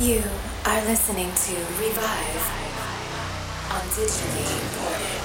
You are listening to Revive on Digitally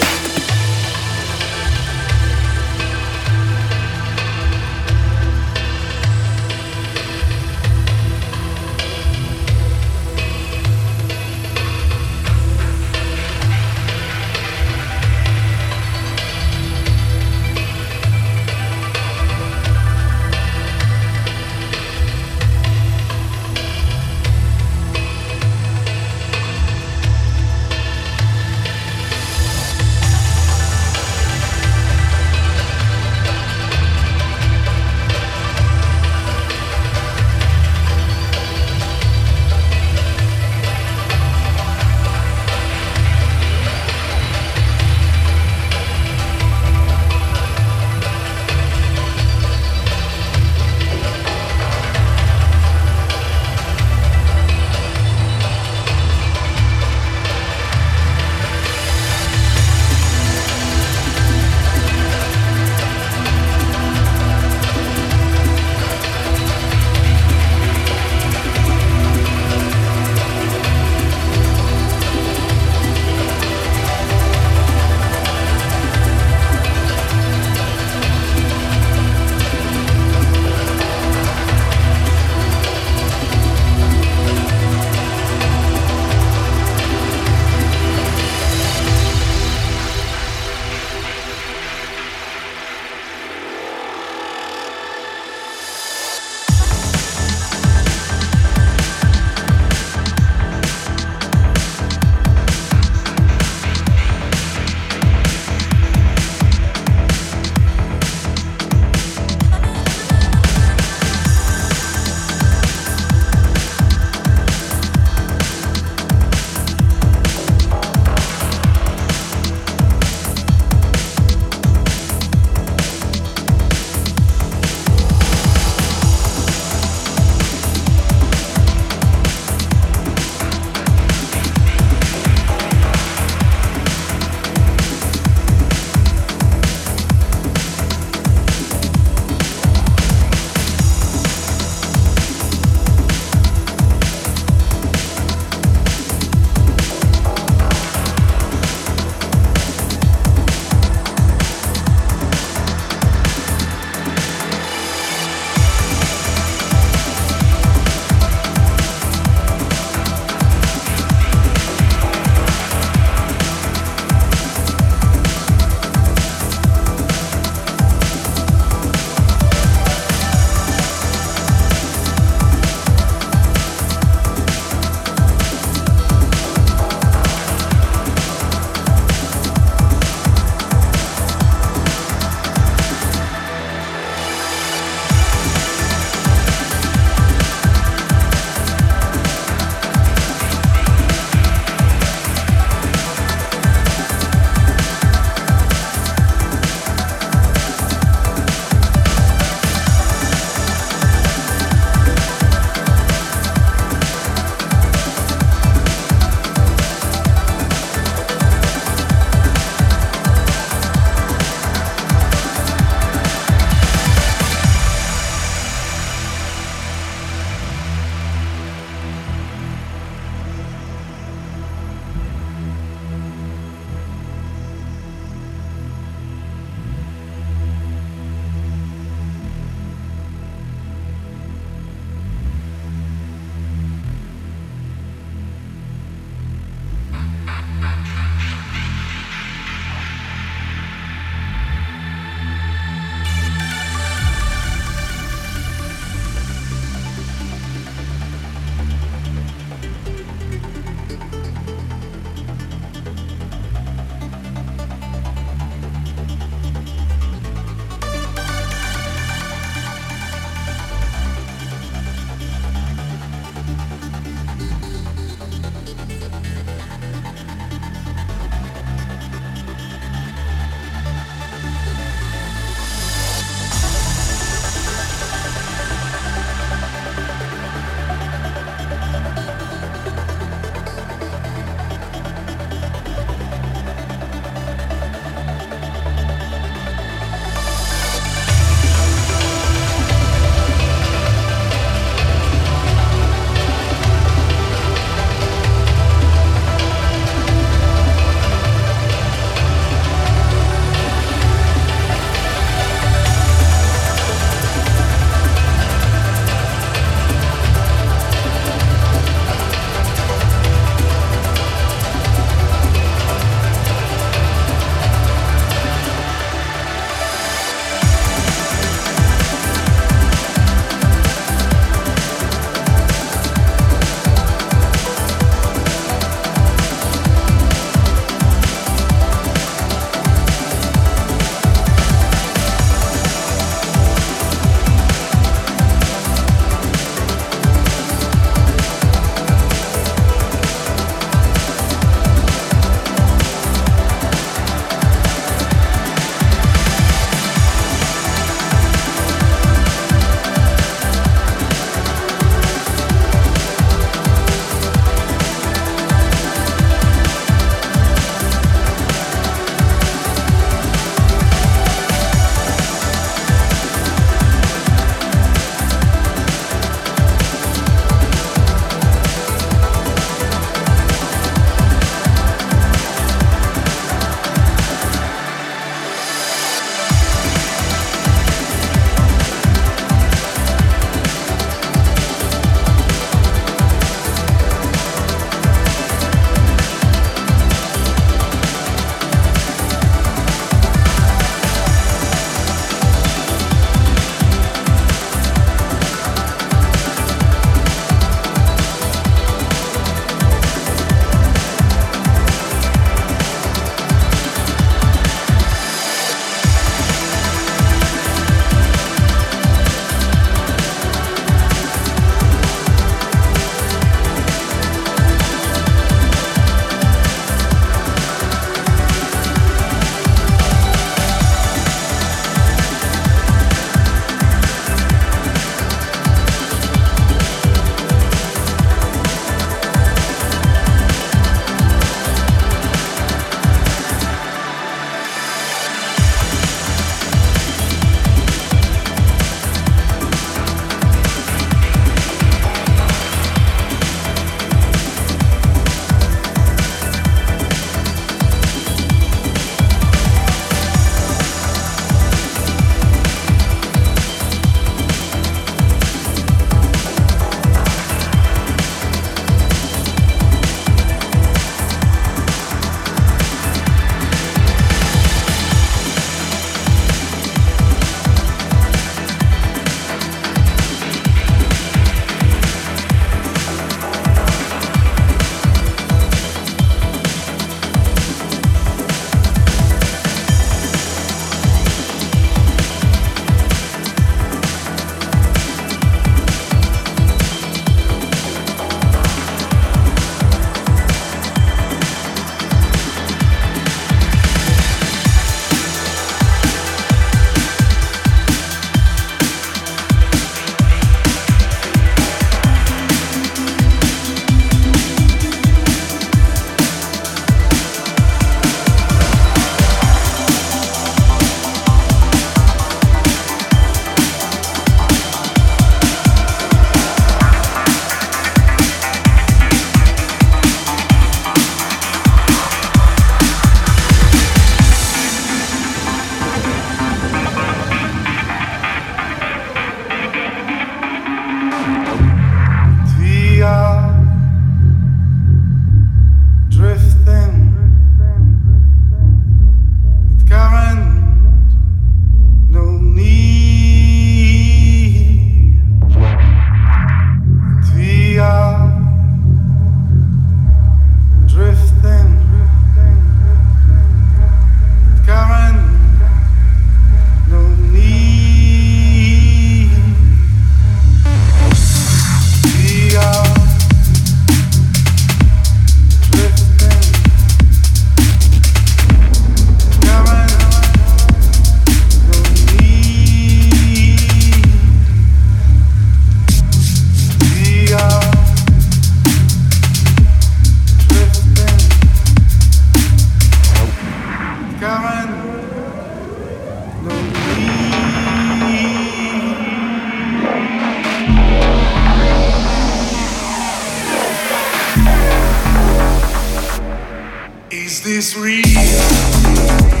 Yeah.